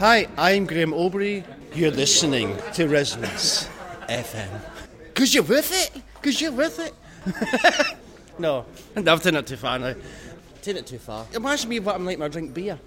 Hi, I'm Graham Aubrey. You're listening to Resonance FM. Because you're with it. Because you're with it. no, I've taken it too far now. Taken it too far. Imagine me what I'm like when I drink beer.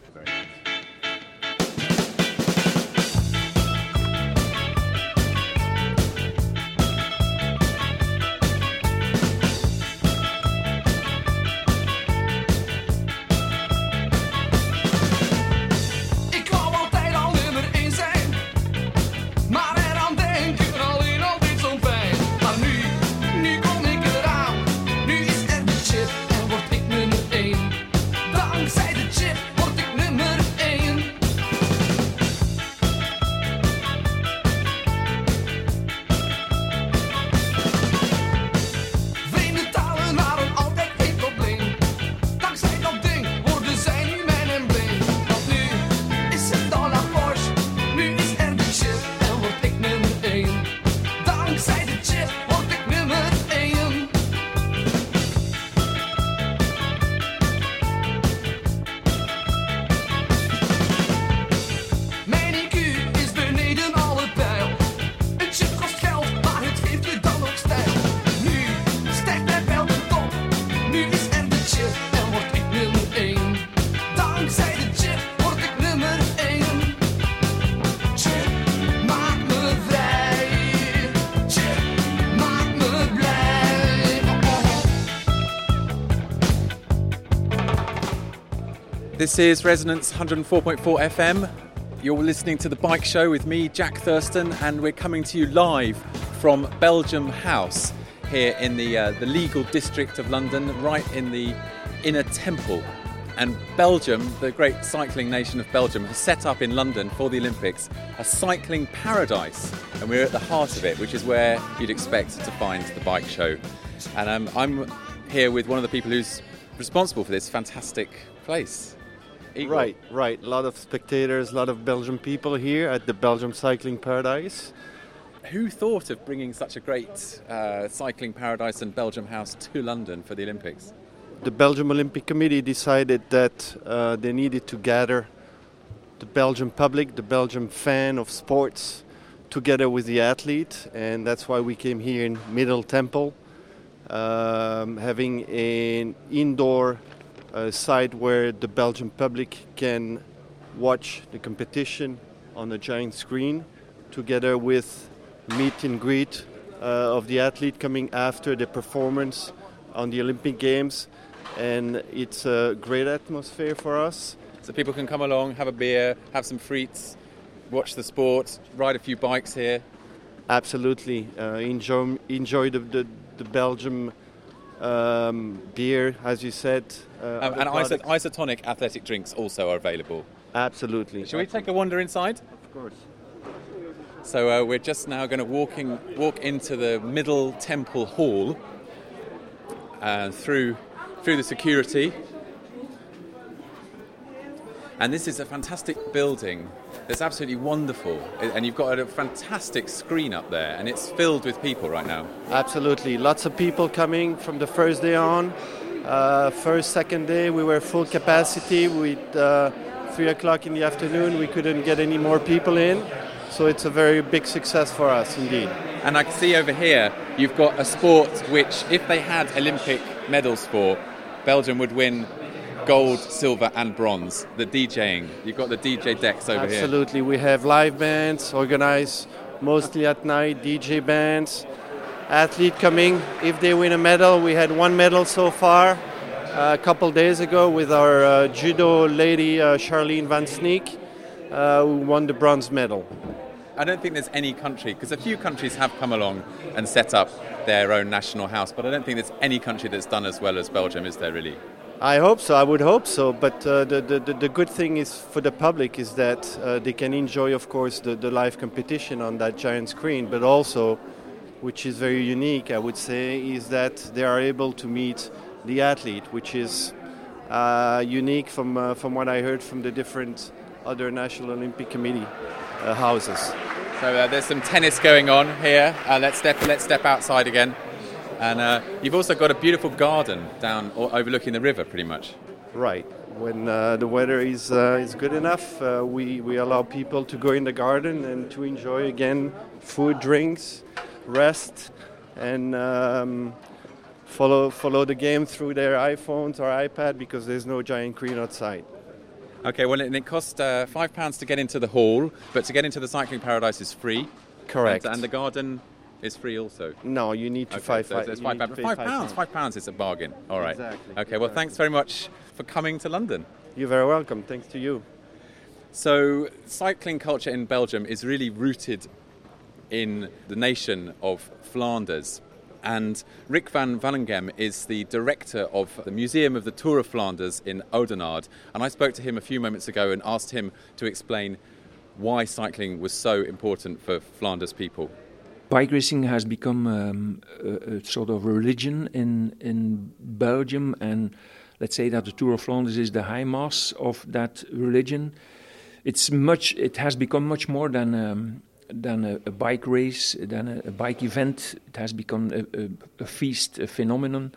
This is Resonance 104.4 FM. You're listening to the Bike Show with me, Jack Thurston, and we're coming to you live from Belgium House here in the uh, the legal district of London, right in the inner Temple. And Belgium, the great cycling nation of Belgium, has set up in London for the Olympics a cycling paradise, and we're at the heart of it, which is where you'd expect to find the Bike Show. And um, I'm here with one of the people who's responsible for this fantastic place. Igor. Right, right. A lot of spectators, a lot of Belgian people here at the Belgium Cycling Paradise. Who thought of bringing such a great uh, cycling paradise and Belgium house to London for the Olympics? The Belgium Olympic Committee decided that uh, they needed to gather the Belgian public, the Belgian fan of sports, together with the athlete, and that's why we came here in Middle Temple, um, having an indoor uh, site where the Belgian public can watch the competition on a giant screen, together with meet and greet uh, of the athlete coming after the performance on the Olympic Games, and it's a great atmosphere for us. So people can come along, have a beer, have some frites, watch the sport, ride a few bikes here. Absolutely, uh, enjoy enjoy the the, the Belgium um, beer, as you said. Uh, Um, and iso- products. isotonic athletic drinks also are available. Absolutely. Shall we take a wander inside? Of course. So uh, we're just now going to walking walk into the middle temple hall uh, through through the security. And this is a fantastic building that's absolutely wonderful. And you've got a fantastic screen up there, and it's filled with people right now. Absolutely. Lots of people coming from the first day on. Uh, first, second day, we were full capacity. With uh, three o'clock in the afternoon, we couldn't get any more people in. So it's a very big success for us, indeed. And I can see over here you've got a sport which, if they had Olympic medals for, Belgium would win gold, silver, and bronze. The DJing. You've got the DJ decks over here. Absolutely. We have live bands organized mostly at night, DJ bands, athlete coming. If they win a medal, we had one medal so far uh, a couple days ago with our uh, judo lady uh, Charline Van Snick, uh, who won the bronze medal. I don't think there's any country, because a few countries have come along and set up their own national house, but I don't think there's any country that's done as well as Belgium, is there really? I hope so. I would hope so. But uh, the, the, the good thing is for the public is that uh, they can enjoy, of course, the, the live competition on that giant screen. But also, which is very unique, I would say, is that they are able to meet the athlete, which is uh, unique from uh, from what I heard from the different other National Olympic Committee uh, houses. So uh, there's some tennis going on here. Let's step let's step outside again, and uh, you've also got a beautiful garden down overlooking the river, pretty much. Right. When uh, the weather is uh, is good enough, uh, we we allow people to go in the garden and to enjoy again food, drinks, rest, and. Um, follow follow the game through their iPhones or iPad because there's no giant screen outside. Okay, well, and it costs uh, five pounds to get into the hall, but to get into the cycling paradise is free. Correct. And, and the garden is free also. no, you need to Okay, five. so five, five, pounds. five five pounds. Five pounds is a bargain. All right. Exactly, Okay. Well, thanks very much for coming to London. You're very welcome. Thanks to you. So, cycling culture in Belgium is really rooted in the nation of Flanders. And Rik Vanwalleghem is the director of the Museum of the Tour of Flanders in Oudenaarde. And I spoke to him a few moments ago and asked him to explain why cycling was so important for Flanders people. Bike racing has become um, a, a sort of religion in in Belgium, and let's say that the Tour of Flanders is the high mass of that religion. It's much. It has become much more than um, than a, a bike race, than a, a bike event. It has become a, a, feast, a phenomenon,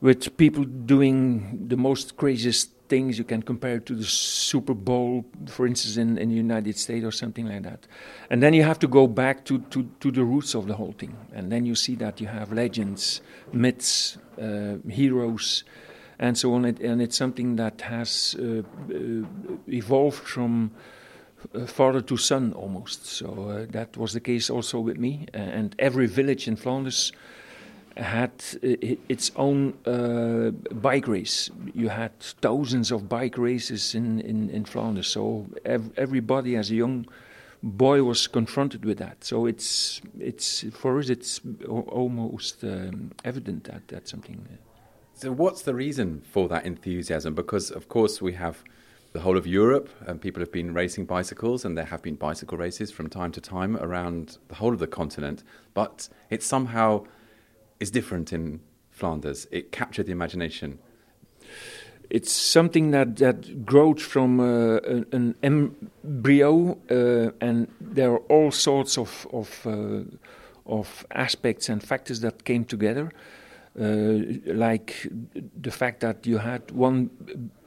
with people doing the most craziest things. You can compare it to the Super Bowl, for instance, in, in the United States or something like that. And then you have to go back to, to, to the roots of the whole thing. And then you see that you have legends, myths, uh, heroes, and so on. And it's something that has uh, uh, evolved from uh, father to son almost. So uh, that was the case also with me. And every village in Flanders had its own uh, bike race. You had thousands of bike races in, in, in Flanders. So ev- everybody, as a young boy, was confronted with that. So it's it's for us, it's almost um, evident that that's something. Uh, So, what's the reason for that enthusiasm? Because, of course, we have the whole of Europe, and people have been racing bicycles, and there have been bicycle races from time to time around the whole of the continent. But it's somehow is different in Flanders. It captured the imagination. it's something that, that grows from uh, an, an embryo, uh, and there are all sorts of of, uh, of aspects and factors that came together, uh, like the fact that you had one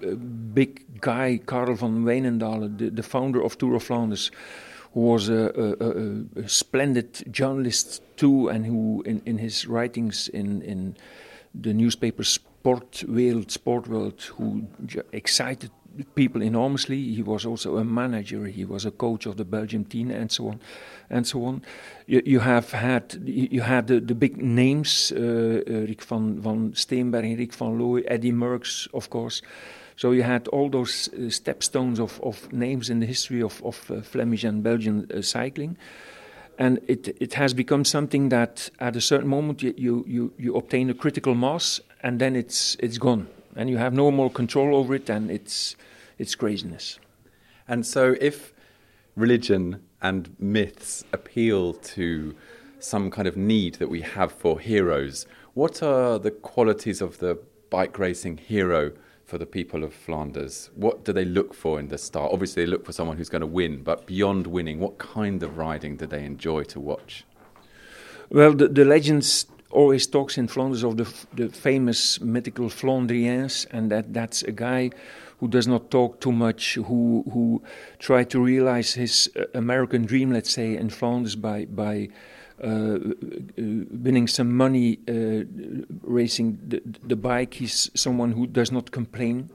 uh, big guy, Karel Van Wijnendaele, the, the founder of Tour of Flanders, who was a, a, a, splendid journalist too, and who, in, in his writings in, in the newspaper Sport World, Sport World, who excited people enormously. He was also a manager. He was a coach of the Belgium team, and so on, and so on. You, you have had you you had the, the big names: uh, uh, Rik van van Steenberg, Rik van Looy, Eddy Merckx, of course. So you had all those uh, stepstones of, of names in the history of, of uh, Flemish and Belgian uh, cycling. And it it has become something that at a certain moment you, you, you, you obtain a critical mass and then it's it's gone. And you have no more control over it and it's it's craziness. And so, if religion and myths appeal to some kind of need that we have for heroes, what are the qualities of the bike racing hero for the people of Flanders? What do they look for in the start? Obviously, they look for someone who's going to win, but beyond winning, what kind of riding do they enjoy to watch? well the, the legends always talks in Flanders of the the famous mythical Flandriens and that that's a guy who does not talk too much who who tried to realize his uh, American dream let's say in Flanders by by uh, uh, winning some money uh, racing the, the bike. He's someone who does not complain.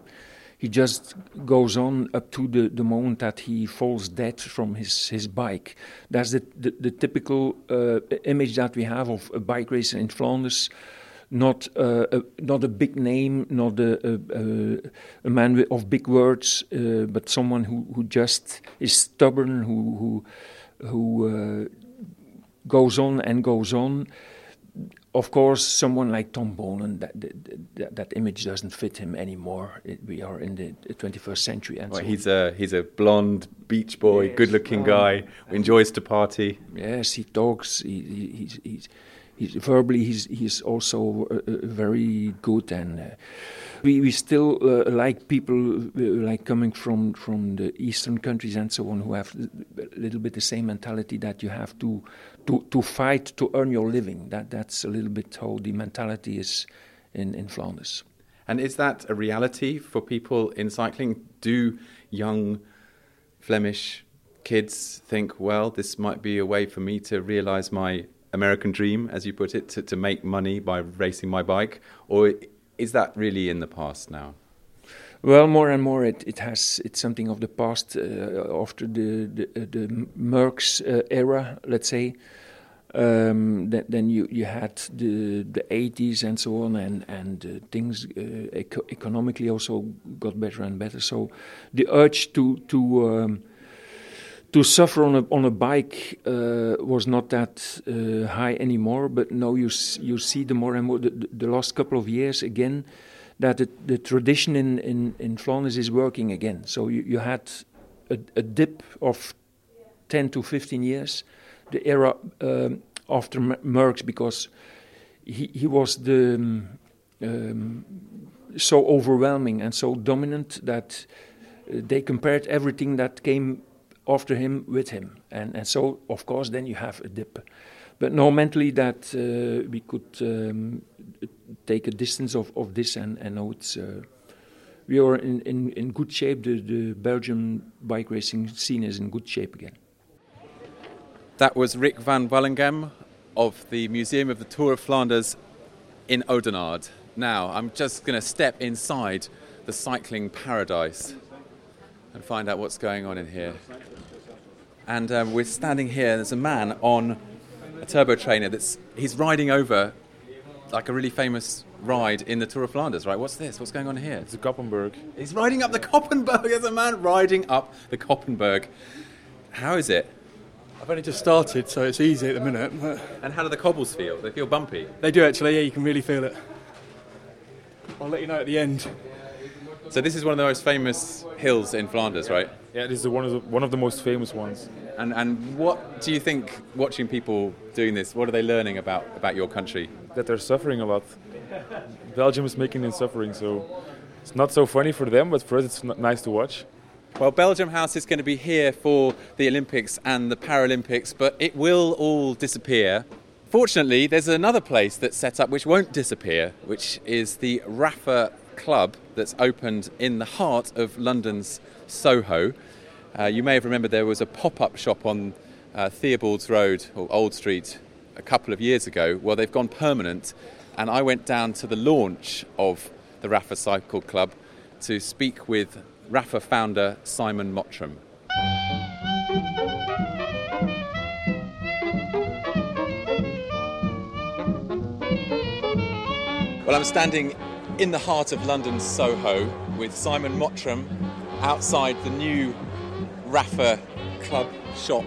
He just goes on up to the, the moment that he falls dead from his, his bike. That's the, the, the typical uh, image that we have of a bike racer in Flanders. Not uh, a, not a big name, not a, a, a, man of big words, uh, but someone who, who just is stubborn, who who, who uh, goes on and goes on. Of course, someone like Tom Boonen, that, that, that image doesn't fit him anymore. It, we are in the 21st century. And Well, so he's a he's a blonde beach boy, Yes. good-looking Um, guy, who enjoys to party. Yes, he talks. He, he, he's, he's, he's verbally. He's he's also uh, uh, very good, and uh, we we still uh, like people uh, like coming from from the eastern countries and so on who have a little bit the same mentality that you have to to to fight to earn your living. That that's a little bit how the mentality is in in Flanders. And is that a reality for people in cycling? Do young Flemish kids think, well, this might be a way for me to realize my American dream, as you put it, to, to make money by racing my bike? Or is that really in the past now? Well, more and more, it, it has it's something of the past uh, after the the, uh, the Merckx uh, era, let's say. Um, th- then you, you had the the 80s and so on, and and uh, things uh, eco- economically also got better and better. So the urge to to um, to suffer on a on a bike uh, was not that uh, high anymore. But now you you see the more and more the- the last couple of years again that the, the tradition in, in, in Flanders is working again. So you, you had a, a dip of 10 to 15 years, the era um, after Merckx, because he, he was the um, um, so overwhelming and so dominant that uh, they compared everything that came after him with him. And, and so, of course, then you have a dip. But no, mentally that uh, we could um, take a distance of, of this and, and now it's uh, we are in, in, in good shape. The, the Belgian bike racing scene is in good shape again. That was Rik Vanwalleghem of the Museum of the Tour of Flanders in Oudenaarde. Now, I'm just going to step inside the cycling paradise and find out what's going on in here. And um, we're standing here, there's a man on a turbo trainer that's he's riding over like a really famous ride in the Tour of Flanders, right? What's this? What's going on here? It's a Koppenberg. He's riding up the Koppenberg. There's a man riding up the Koppenberg. How is it? I've only just started, so it's easy at the minute. And how do the cobbles feel? They feel bumpy. they do actually, yeah, you can really feel it. I'll let you know at the end. So this is one of the most famous hills in Flanders, right? Yeah, this is one of the, one of the most famous ones. And and what do you think watching people doing this? What are they learning about about your country? That they're suffering a lot. Belgium is making them suffering, so it's not so funny for them, but for us it's nice to watch. Well, Belgium House is going to be here for the Olympics and the Paralympics, but it will all disappear. Fortunately, there's another place that's set up which won't disappear, which is the Rapha Club that's opened in the heart of London's Soho. Uh, you may have remembered there was a pop up shop on uh, Theobald's Road or Old Street a couple of years ago. Well, they've gone permanent, and I went down to the launch of the Rapha Cycle Club to speak with Rapha founder Simon Mottram. Well, I'm standing in the heart of London's Soho with Simon Mottram outside the new Rapha Club shop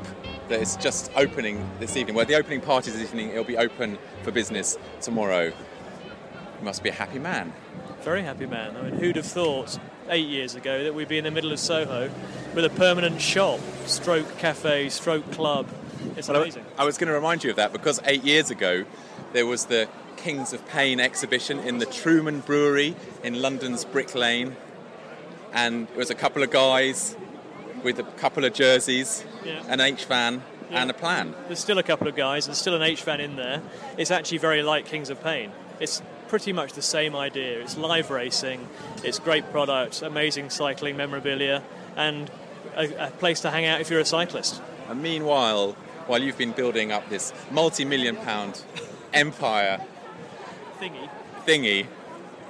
that is just opening this evening. Well, the opening party is this evening, it'll be open for business tomorrow. You must be a happy man. Very happy man. I mean, who'd have thought eight years ago that we'd be in the middle of Soho with a permanent shop, stroke cafe, stroke club. It's Well, I- amazing. I was going to remind you of that because eight years ago there was the Kings of Pain exhibition in the Truman Brewery in London's Brick Lane, and it was a couple of guys with a couple of jerseys, Yeah. an H van, Yeah. and a plan. There's still a couple of guys, there's still an H van in there. It's actually very like Kings of Pain. It's pretty much the same idea. It's live racing, it's great product, amazing cycling memorabilia, and a, a place to hang out if you're a cyclist. And meanwhile, while you've been building up this multi-million pound empire Thingy. thingy,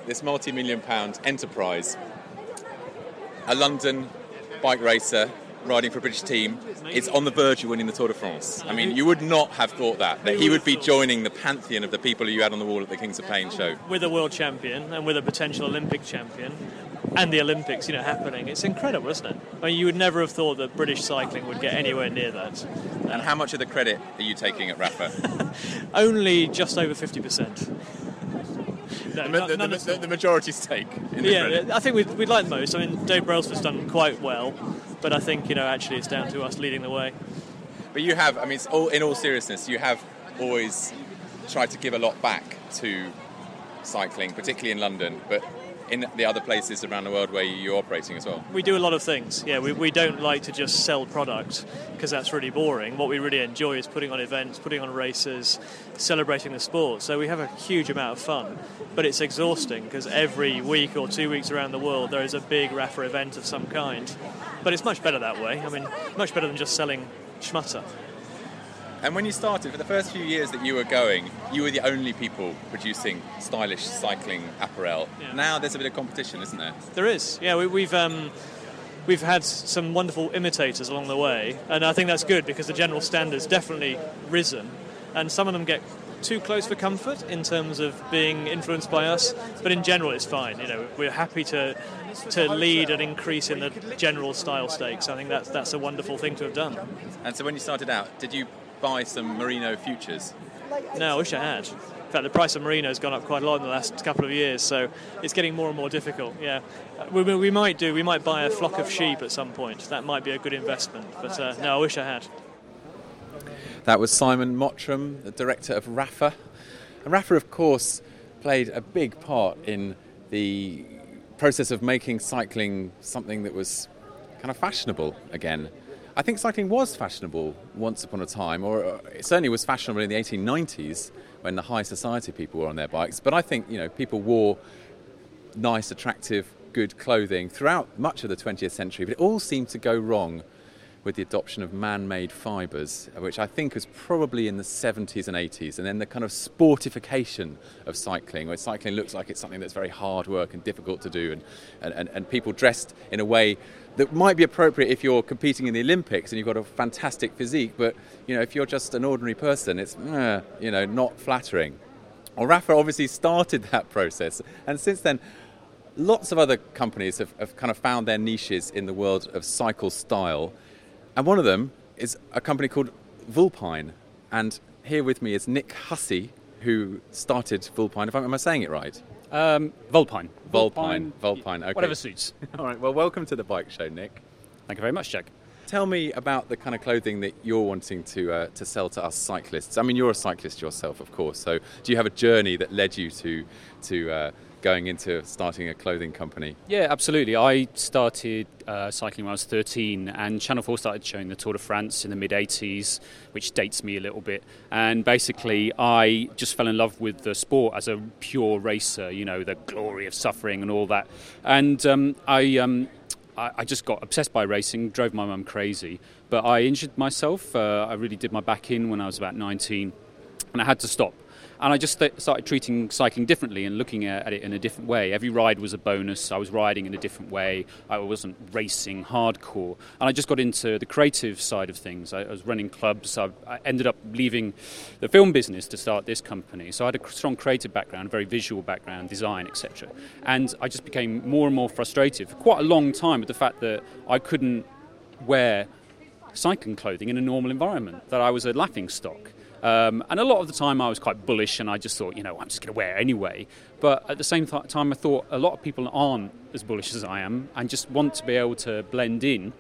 this multi-million pound enterprise, a London bike racer riding for a British team is on the verge of winning the Tour de France. I mean, you would not have thought that, that he would be joining the pantheon of the people who you had on the wall at the Kings of Pain show. with a world champion and with a potential Olympic champion and the Olympics, you know, happening. It's incredible, isn't it? I mean, you would never have thought that British cycling would get anywhere near that. And how much of the credit are you taking at Rapha? Only just over 50%. No, The, the- none the- the- majority stake in the yeah, credit. I think we'd, we'd like the most. I mean, Dave Brailsford's done quite well, but I think, you know, actually it's down to us leading the way. But you have, I mean, it's all, in all seriousness, you have always tried to give a lot back to cycling, particularly in London. But in the other places around the world where you're operating as well? We do a lot of things. Yeah, we, we don't like to just sell product because that's really boring. What we really enjoy is putting on events, putting on races, celebrating the sport. So we have a huge amount of fun, but it's exhausting because every week or two weeks around the world there is a big Rapha event of some kind. But it's much better that way. I mean, much better than just selling schmutter. And when you started, for the first few years that you were going, you were the only people producing stylish cycling apparel. Yeah. Now there's a bit of competition, isn't there? There is, yeah. We, we've um, we've had some wonderful imitators along the way, and I think that's good because the general standards definitely risen, and some of them get too close for comfort in terms of being influenced by us. But in general, it's fine. You know, we're happy to to lead an increase in the general style stakes. I think that's that's a wonderful thing to have done. And so when you started out, did you buy some merino futures? No, I wish I had. In fact, the price of merino has gone up quite a lot in the last couple of years, so it's getting more and more difficult. Yeah, Uh, we, we we might do. We might buy a flock of sheep at some point. That might be a good investment. But uh, no, I wish I had. That was Simon Mottram, the director of Rapha. And Rapha, of course, played a big part in the process of making cycling something that was kind of fashionable again. I think cycling was fashionable once upon a time, or uh, it certainly was fashionable in the 1890s when the high society people were on their bikes. But I think you know people wore nice, attractive, good clothing throughout much of the 20th century, but it all seemed to go wrong with the adoption of man made fibres, which I think was probably in the 70s and 80s, and then the kind of sportification of cycling, where cycling looks like it's something that's very hard work and difficult to do, and, and, and people dressed in a way that might be appropriate if you're competing in the Olympics and you've got a fantastic physique, but you know, if you're just an ordinary person, it's uh, you know, not flattering. Well, Rapha obviously started that process, and since then, lots of other companies have, have kind of found their niches in the world of cycle style. And one of them is a company called Vulpine. And here with me is Nick Hussey, who started Vulpine. If I, am I saying it right? Um, Volpine. Vulpine. Vulpine. Okay. Whatever suits. All right. Well, welcome to the bike show, Nick. Thank you very much, Jack. Tell me about the kind of clothing that you're wanting to uh, to sell to us cyclists. I mean, you're a cyclist yourself, of course. So, do you have a journey that led you to to uh, going into starting a clothing company? Yeah, absolutely. I started uh, cycling when I was 13, and Channel 4 started showing the Tour de France in the mid 80s, which dates me a little bit. And basically, I just fell in love with the sport as a pure racer, you know, the glory of suffering and all that. And um, I. Um, I just got obsessed by racing, drove my mum crazy. But I injured myself. Uh, I really did my back in when I was about 19, and I had to stop. And I just th- started treating cycling differently and looking at, it in a different way. Every ride was a bonus. I was riding in a different way. I wasn't racing hardcore. And I just got into the creative side of things. I, I was running clubs. I, I ended up leaving the film business to start this company. So I had a strong creative background, very visual background, design, etc. And I just became more and more frustrated for quite a long time with the fact that I couldn't wear cycling clothing in a normal environment, that I was a laughing stock. Um, and a lot of the time I was quite bullish and I just thought, you know, I'm just going to wear anyway. But at the same th- time, I thought a lot of people aren't as bullish as I am and just want to be able to blend in.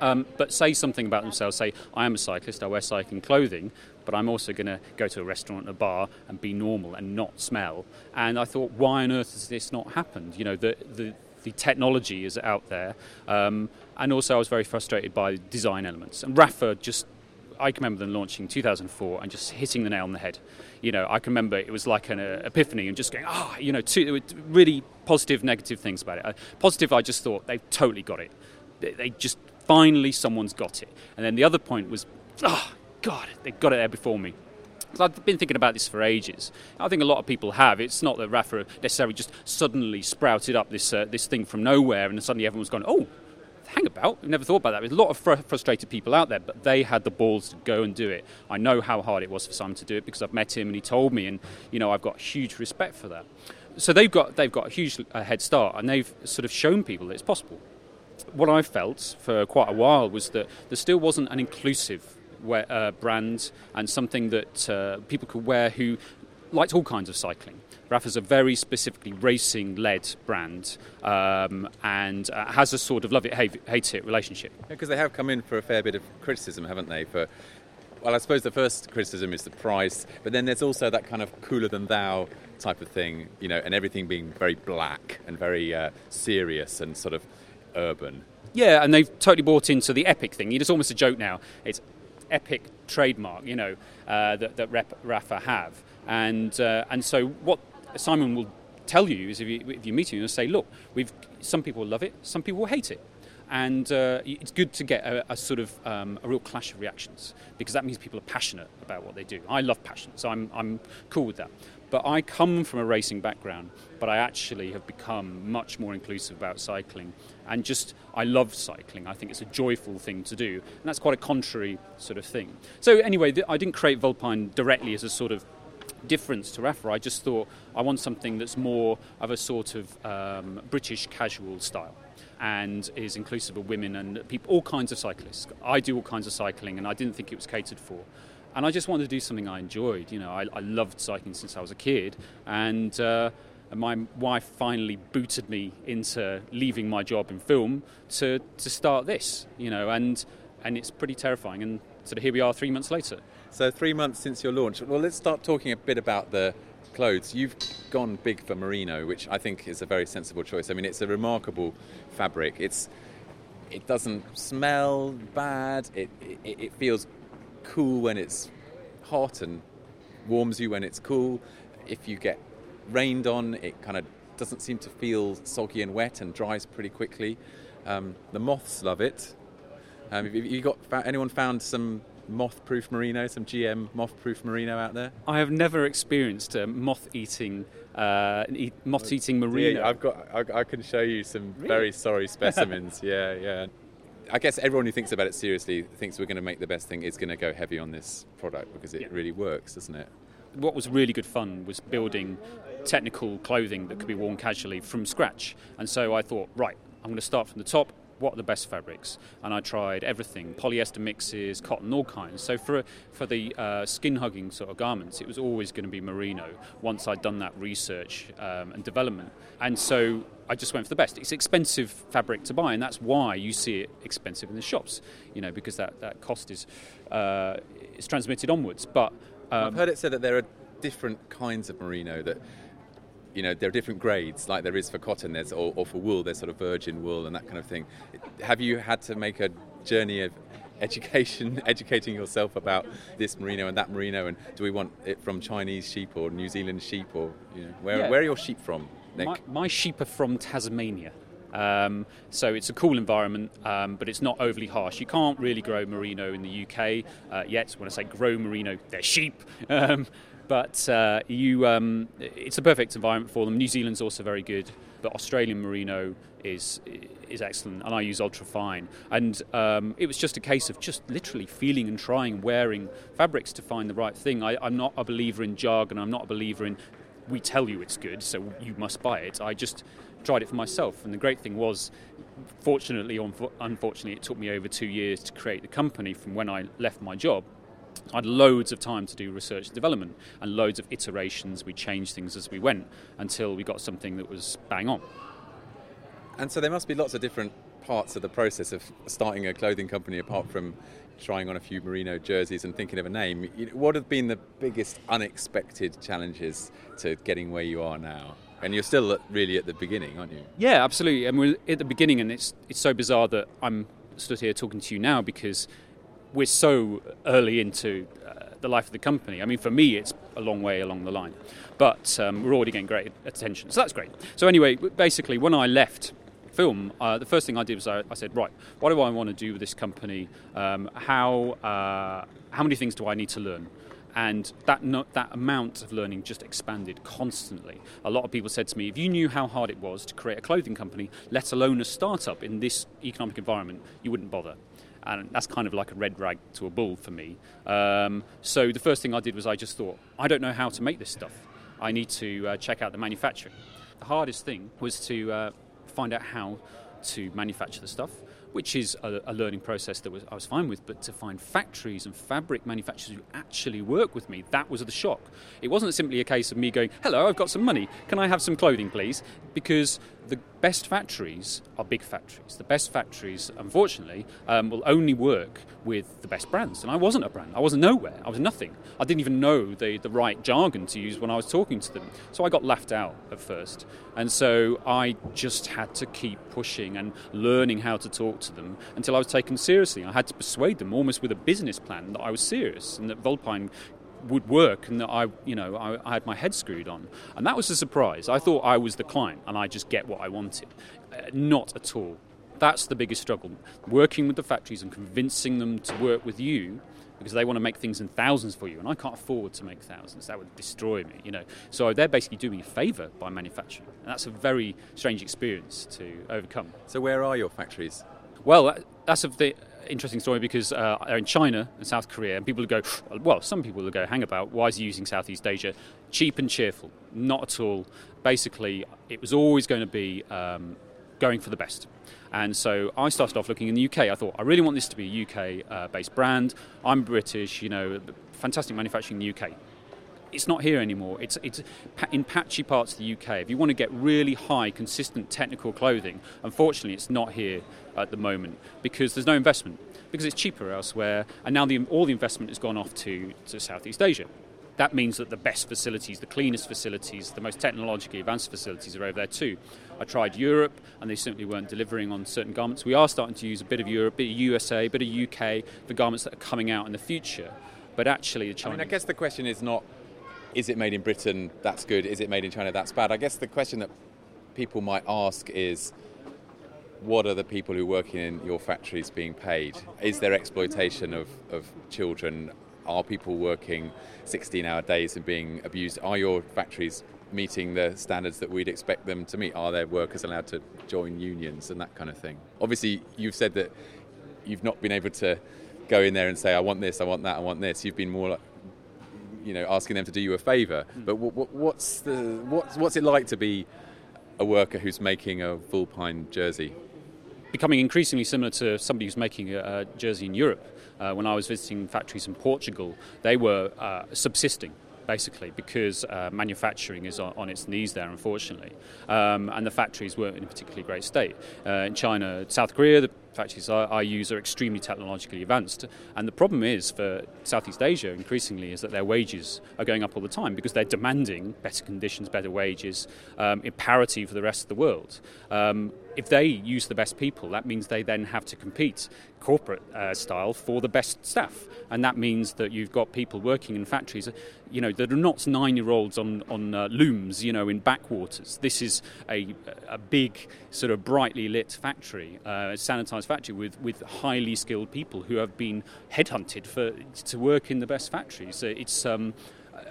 Um, but say something about themselves. Say, I am a cyclist, I wear cycling clothing, but I'm also going to go to a restaurant, a bar, and be normal and not smell. And I thought, why on earth has this not happened? You know, the, the, the technology is out there. Um, and also, I was very frustrated by design elements. And Rapha just I can remember them launching 2004 and just hitting the nail on the head. You know, I can remember it was like an uh, epiphany and just going, ah, you know, two, were really positive, negative things about it. Uh, positive, I just thought they've totally got it. They, they just finally someone's got it. And then the other point was, ah, God, they got it there before me. 'Cause I've been thinking about this for ages. I think a lot of people have. It's not that Rapha necessarily just suddenly sprouted up this uh, this thing from nowhere, and suddenly everyone's gone, "Oh, hang about. We've never thought about that. There's a lot of fr- frustrated people out there, but they had the balls to go and do it. I know how hard it was for Simon to do it because I've met him and he told me, and you know I've got huge respect for that. So they've got they've got a huge uh, head start, and they've sort of shown people that it's possible. What I felt for quite a while was that there still wasn't an inclusive we- uh, brand and something that uh, people could wear who liked all kinds of cycling. Rapha's a very specifically racing-led brand um, and uh, has a sort of love it, hate it relationship. Because they have come in for a fair bit of criticism, haven't they? For Well, I suppose the first criticism is the price, but then there's also that kind of cooler than thou type of thing, you know, and everything being very black and very uh, serious and sort of urban. Yeah, and they've totally bought into the epic thing. It's almost a joke now. It's epic trademark, you know, uh, that, that Rep, Rapha have. And, uh, and so what Simon will tell you is if you, if you meet him, he'll say, look, we've, some people love it, some people hate it. And uh, it's good to get a, a sort of um, a real clash of reactions because that means people are passionate about what they do. I love passion, so I'm, I'm cool with that. But I come from a racing background, but I actually have become much more inclusive about cycling. And just, I love cycling. I think it's a joyful thing to do. And that's quite a contrary sort of thing. So, anyway, I didn't create Vulpine directly as a sort of difference to Rapha. I just thought I want something that's more of a sort of um, British casual style and is inclusive of women and people, all kinds of cyclists. I do all kinds of cycling, and I didn't think it was catered for. And I just wanted to do something I enjoyed. You know, I, I loved cycling since I was a kid, and uh, my wife finally booted me into leaving my job in film to, to start this. You know, and and it's pretty terrifying. And sort of here we are, three months later. So three months since your launch. Well, let's start talking a bit about the clothes. You've gone big for merino, which I think is a very sensible choice. I mean, it's a remarkable fabric. It's it doesn't smell bad. It it, it feels cool when it's hot and warms you when it's cool. If you get rained on, it kind of doesn't seem to feel soggy and wet and dries pretty quickly. Um, the moths love it. Um, have you got anyone found some moth-proof merino, some GM moth-proof merino out there? I have never experienced a moth-eating uh, e- moth-eating merino. Yeah, I've got. I, I can show you some very sorry specimens. yeah, yeah. I guess everyone who thinks about it seriously thinks we're going to make the best thing is going to go heavy on this product because it Yeah. really works, doesn't it? what was really good fun was building technical clothing that could be worn casually from scratch. And so I thought, right, I'm going to start from the top. What are the best fabrics? And I tried everything: polyester mixes, cotton, all kinds. So for for the uh, skin hugging sort of garments, it was always going to be merino. Once I'd done that research um, and development, and so I just went for the best. It's expensive fabric to buy, and that's why you see it expensive in the shops. You know, because that that cost is uh, is transmitted onwards. But um, I've heard it said that there are different kinds of merino that. You know, there are different grades, like there is for cotton, there's or, or for wool. There's sort of virgin wool and that kind of thing. Have you had to make a journey of education, educating yourself about this merino and that merino, and do we want it from Chinese sheep or New Zealand sheep, or you know, where, Yeah. where are your sheep from, Nick? My, my sheep are from Tasmania. Um, so it's a cool environment, um, but it's not overly harsh. You can't really grow merino in the UK uh, yet. When I say grow merino, they're sheep. Um, but uh, you, um, it's a perfect environment for them. New Zealand's also very good, but Australian merino is is excellent, and I use ultra fine. And um, it was just a case of just literally feeling and trying, wearing fabrics to find the right thing. I, I'm not a believer in jargon. I'm not a believer in we tell you it's good, so you must buy it. I just tried it for myself, and the great thing was, fortunately or unfortunately, it took me over two years to create the company from when I left my job. I had loads of time to do research and development and loads of iterations. We changed things as we went until we got something that was bang on. And so there must be lots of different parts of the process of starting a clothing company apart from trying on a few merino jerseys and thinking of a name. What have been the biggest unexpected challenges to getting where you are now? And you're still at, really at the beginning, aren't you? Yeah, absolutely. And we're at the beginning, and it's it's so bizarre that I'm stood here talking to you now because we're so early into uh, the life of the company. I mean, for me, it's a long way along the line, but um, we're already getting great attention, so that's great. So anyway, basically, when I left film, uh, the first thing I did was I, I said, right, what do I want to do with this company? Um, how uh, how many things do I need to learn? and that no, that amount of learning just expanded constantly. A lot of people said to me, if you knew how hard it was to create a clothing company, let alone a startup in this economic environment, you wouldn't bother. And that's kind of like a red rag to a bull for me. Um, so the first thing I did was I just thought, I don't know how to make this stuff. I need to uh, check out the manufacturing. The hardest thing was to uh, find out how to manufacture the stuff, which is a, a learning process that was, I was fine with. But to find factories and fabric manufacturers who actually work with me, that was the shock. It wasn't simply a case of me going, "Hello, I've got some money. Can I have some clothing, please?" Because the best factories are big factories. The best factories, unfortunately, um, will only work with the best brands. And I wasn't a brand. I wasn't nowhere. I was nothing. I didn't even know the, the right jargon to use when I was talking to them. So I got laughed out at first. And so I just had to keep pushing and learning how to talk to them until I was taken seriously. I had to persuade them almost with a business plan that I was serious and that Vulpine would work and that I, you know, I, I, had my head screwed on. And that was a surprise. I thought I was the client and I just get what I wanted. Uh, not at all. That's the biggest struggle. Working with the factories and convincing them to work with you because they want to make things in thousands for you and I can't afford to make thousands. That would destroy me, you know. So they're basically doing me a favor by manufacturing. And that's a very strange experience to overcome. So where are your factories? Well, that's a the interesting story because uh, in China and South Korea, and people go, well, some people go, hang about, why is he using Southeast Asia? Cheap and cheerful, not at all. Basically, it was always going to be um, going for the best. And so I started off looking in the UK. I thought, I really want this to be a UK uh, based brand. I'm British, you know, fantastic manufacturing in the UK it's not here anymore. It's, it's in patchy parts of the UK. If you want to get really high, consistent technical clothing, unfortunately, it's not here at the moment because there's no investment, because it's cheaper elsewhere, and now the, all the investment has gone off to, to Southeast Asia. That means that the best facilities, the cleanest facilities, the most technologically advanced facilities are over there too. I tried Europe, and they simply weren't delivering on certain garments. We are starting to use a bit of Europe, a bit of USA, a bit of UK for garments that are coming out in the future. But actually, the Chinese. I, mean, I guess the question is not is it made in Britain? That's good. Is it made in China? That's bad. I guess the question that people might ask is what are the people who work in your factories being paid? Is there exploitation of, of children? Are people working 16 hour days and being abused? Are your factories meeting the standards that we'd expect them to meet? Are their workers allowed to join unions and that kind of thing? Obviously, you've said that you've not been able to go in there and say, I want this, I want that, I want this. You've been more like, you know, asking them to do you a favour. Mm. But what, what's the what's what's it like to be a worker who's making a Vulpine jersey? Becoming increasingly similar to somebody who's making a, a jersey in Europe. Uh, when I was visiting factories in Portugal, they were uh, subsisting basically, because uh, manufacturing is on, on, its knees there, unfortunately. Um, and the factories weren't in a particularly great state. Uh, in China, South Korea, the factories I, I, use are extremely technologically advanced. And the problem is for Southeast Asia, increasingly, is that their wages are going up all the time because they're demanding better conditions, better wages, um, in parity for the rest of the world. Um, if they use the best people, that means they then have to compete corporate uh, style for the best staff, and that means that you've got people working in factories, you know, that are not nine-year-olds on on uh, looms, you know, in backwaters. This is a a big sort of brightly lit factory, uh, sanitized factory with with highly skilled people who have been headhunted for to work in the best factories. It's um,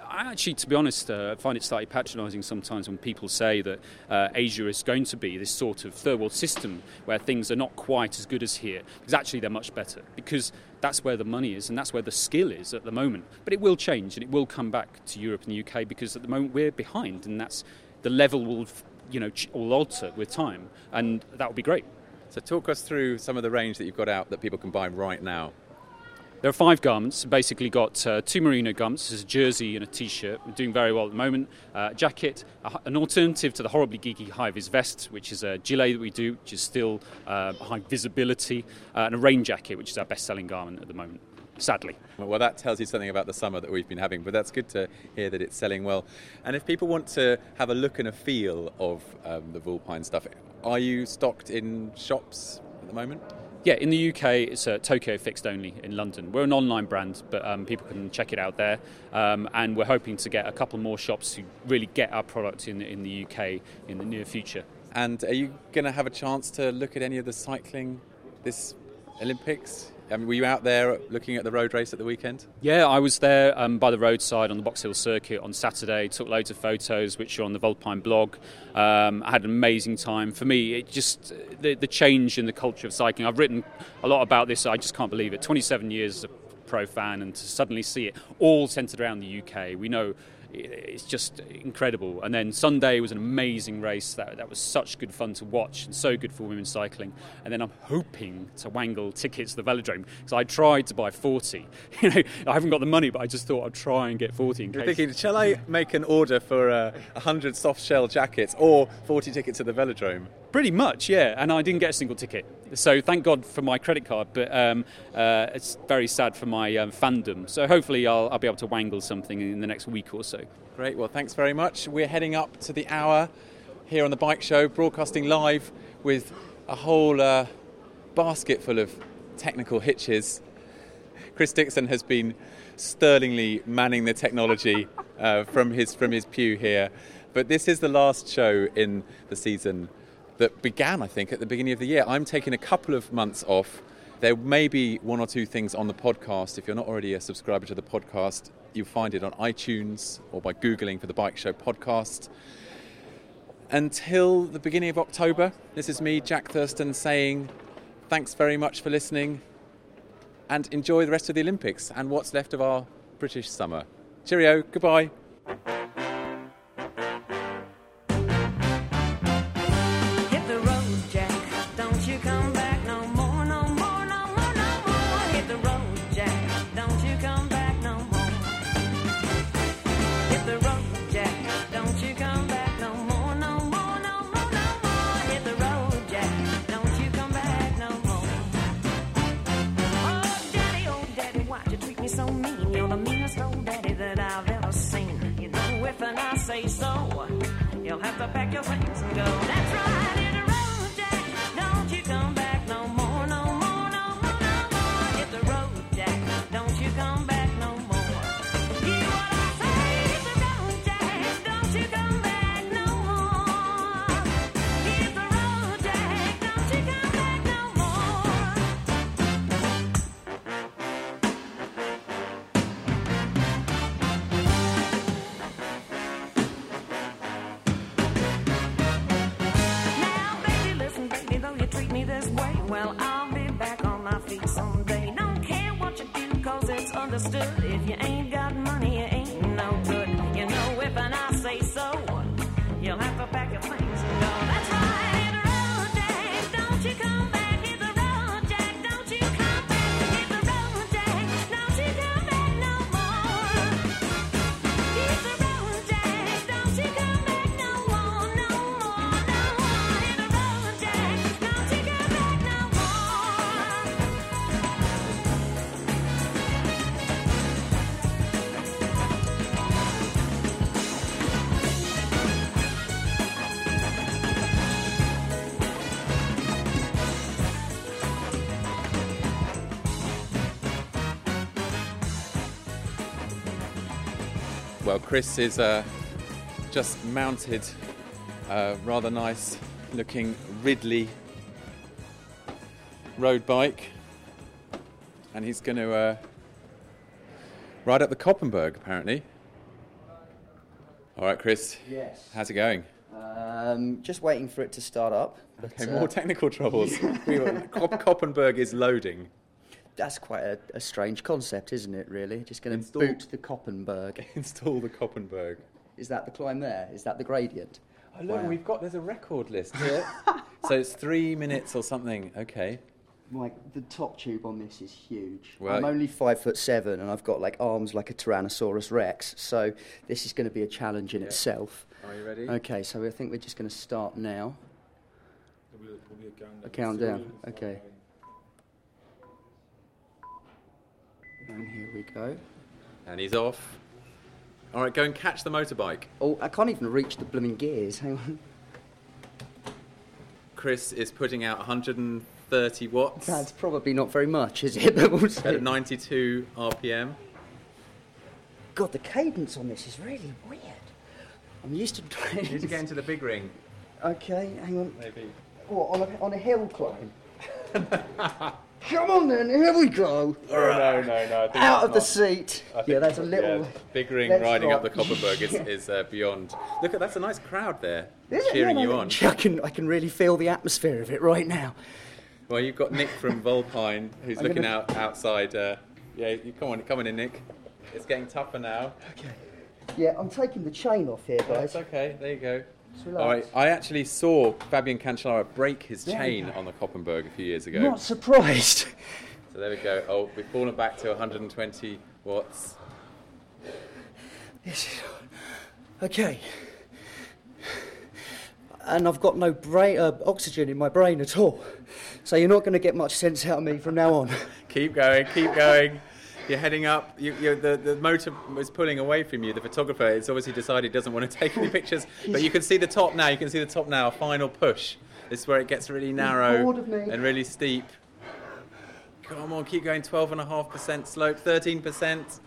I actually, to be honest, uh, find it slightly patronising sometimes when people say that uh, Asia is going to be this sort of third world system where things are not quite as good as here, because actually they're much better, because that's where the money is and that's where the skill is at the moment. But it will change and it will come back to Europe and the UK because at the moment we're behind, and that's the level will, you know, will alter with time, and that will be great. So, talk us through some of the range that you've got out that people can buy right now. There are five garments. Basically, got uh, two merino garments. A jersey and a t-shirt. We're doing very well at the moment. Uh, jacket, a, an alternative to the horribly geeky high vis vest, which is a gilet that we do, which is still uh, high visibility, uh, and a rain jacket, which is our best-selling garment at the moment. Sadly. Well, that tells you something about the summer that we've been having, but that's good to hear that it's selling well. And if people want to have a look and a feel of um, the Vulpine stuff, are you stocked in shops at the moment? Yeah, in the UK, it's uh, Tokyo fixed only in London. We're an online brand, but um, people can check it out there. Um, and we're hoping to get a couple more shops to really get our product in, in the UK in the near future. And are you going to have a chance to look at any of the cycling this Olympics? I mean, were you out there looking at the road race at the weekend? Yeah, I was there um, by the roadside on the Box Hill Circuit on Saturday. Took loads of photos, which are on the Vulpine blog. Um, I had an amazing time. For me, it just the, the change in the culture of cycling. I've written a lot about this. I just can't believe it. 27 years pro fan, and to suddenly see it all centred around the UK. We know it's just incredible. And then Sunday was an amazing race. That, that was such good fun to watch and so good for women's cycling. And then I'm hoping to wangle tickets to the velodrome because I tried to buy 40. You know, I haven't got the money, but I just thought I'd try and get 40 in You're case. thinking, shall I make an order for uh, 100 soft shell jackets or 40 tickets to the velodrome? Pretty much, yeah. And I didn't get a single ticket. So thank God for my credit card, but um, uh, it's very sad for my um, fandom. So hopefully I'll, I'll be able to wangle something in the next week or so. Great, well, thanks very much. We're heading up to the hour here on the bike show, broadcasting live with a whole uh, basket full of technical hitches. Chris Dixon has been sterlingly manning the technology uh, from, his, from his pew here. But this is the last show in the season that began, I think, at the beginning of the year. I'm taking a couple of months off. There may be one or two things on the podcast. If you're not already a subscriber to the podcast, you'll find it on iTunes or by Googling for the Bike Show podcast. Until the beginning of October, this is me, Jack Thurston, saying thanks very much for listening and enjoy the rest of the Olympics and what's left of our British summer. Cheerio, goodbye. Have to pack your things and go. Well, Chris is uh, just mounted a rather nice looking Ridley road bike, and he's going to uh, ride up the Koppenberg apparently. All right, Chris. Yes. How's it going? Um, just waiting for it to start up. Okay, uh, more technical troubles. Koppenberg is loading. That's quite a, a strange concept, isn't it, really? Just going to Install- boot the Koppenberg. Install the Koppenberg. Is that the climb there? Is that the gradient? Oh, look, Wow. we've got, there's a record list here. so it's three minutes or something. Okay. Like, the top tube on this is huge. Well- I'm only five foot seven and I've got like arms like a Tyrannosaurus Rex, so this is going to be a challenge in itself. Are you ready? Okay, so I think we're just going to start now. A countdown, okay. And here we go. And he's off. All right, go and catch the motorbike. Oh, I can't even reach the blooming gears. Hang on. Chris is putting out 130 watts That's probably not very much, is it? But we'll at 92 RPM. God, the cadence on this is really weird. I'm used to You need to get into the big ring, Okay, hang on. maybe. What, on a, on a hill climb? Come on then, here we go. Oh, no, no, no. I think Out of the seat. Yeah, that's a little. yeah, big ring riding up the not- Koppenberg is, is uh, beyond. Look at that's a nice crowd there Is cheering Yeah, you on. I can, I can really feel the atmosphere of it right now. Well, you've got Nick from Vulpine who's I'm looking gonna- out outside. Uh, yeah, you come on, come on in, Nick. It's getting tougher now. Okay. Yeah, I'm taking the chain off here, guys. That's okay. There you go. Just All relax. right. I actually saw Fabian Cancellara break his Yeah, chain on the Koppenberg a few years ago. Not surprised. So there we go. Oh, we've fallen back to 120 watts. This is okay. And I've got no brain, uh, oxygen in my brain at all. So you're not going to get much sense out of me from now on. Keep going, keep going. You're heading up. You, you, the, the motor was pulling away from you. The photographer has obviously decided he doesn't want to take any pictures. But you can see the top now. You can see the top now. Final push. This is where it gets really narrow bored of me. and really steep. Come on, keep going. 12.5% slope, 13%.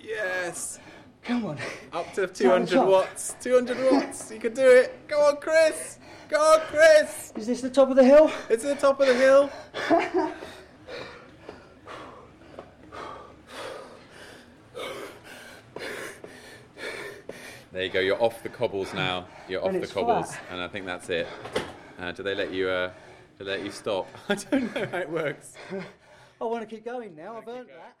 Yes. Come on. Up to 200 watts. 200 watts. You can do it. Go on, Chris. Go on, Chris. Is this the top of the hill? It's the top of the hill. There you go. You're off the cobbles now. You're off the cobbles, flat. and I think that's it. Uh, do they let you? Uh, do they let you stop? I don't know how it works. I want to keep going now. I've earned that.